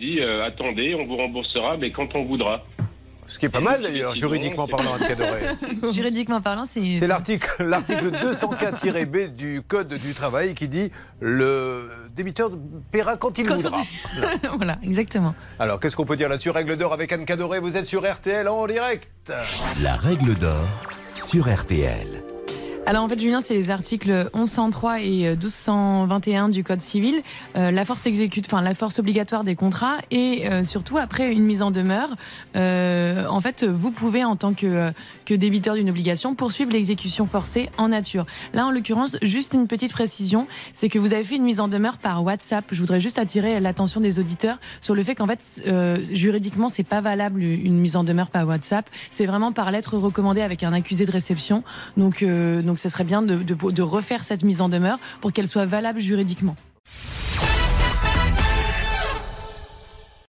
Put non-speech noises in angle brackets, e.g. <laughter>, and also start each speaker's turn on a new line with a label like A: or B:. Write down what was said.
A: dit euh, attendez, on vous remboursera, mais quand on voudra.
B: Ce qui est pas mal d'ailleurs, juridiquement parlant, Anne Cadoré. <laughs>
C: Juridiquement parlant, c'est.
B: C'est l'article, l'article 204-B du Code du travail qui dit le débiteur paiera quand il
C: Quand
B: voudra. <laughs>
C: voilà, exactement.
B: Alors, qu'est-ce qu'on peut dire là-dessus? Règle d'or avec Anne Cadoré, vous êtes sur RTL en direct.
D: La règle d'or sur RTL.
C: Alors en fait, Julien, c'est les articles 1103 et euh, 1221 du Code civil, euh, la force exécute, enfin la force obligatoire des contrats et euh, surtout après une mise en demeure, euh, en fait, vous pouvez en tant que euh, que débiteur d'une obligation poursuivre l'exécution forcée en nature. Là, en l'occurrence, juste une petite précision, c'est que vous avez fait une mise en demeure par WhatsApp. Je voudrais juste attirer l'attention des auditeurs sur le fait qu'en fait, euh, juridiquement, c'est pas valable une mise en demeure par WhatsApp. C'est vraiment par lettre recommandée avec un accusé de réception. Donc, euh, donc, ce serait bien de, refaire cette mise en demeure pour qu'elle soit valable juridiquement.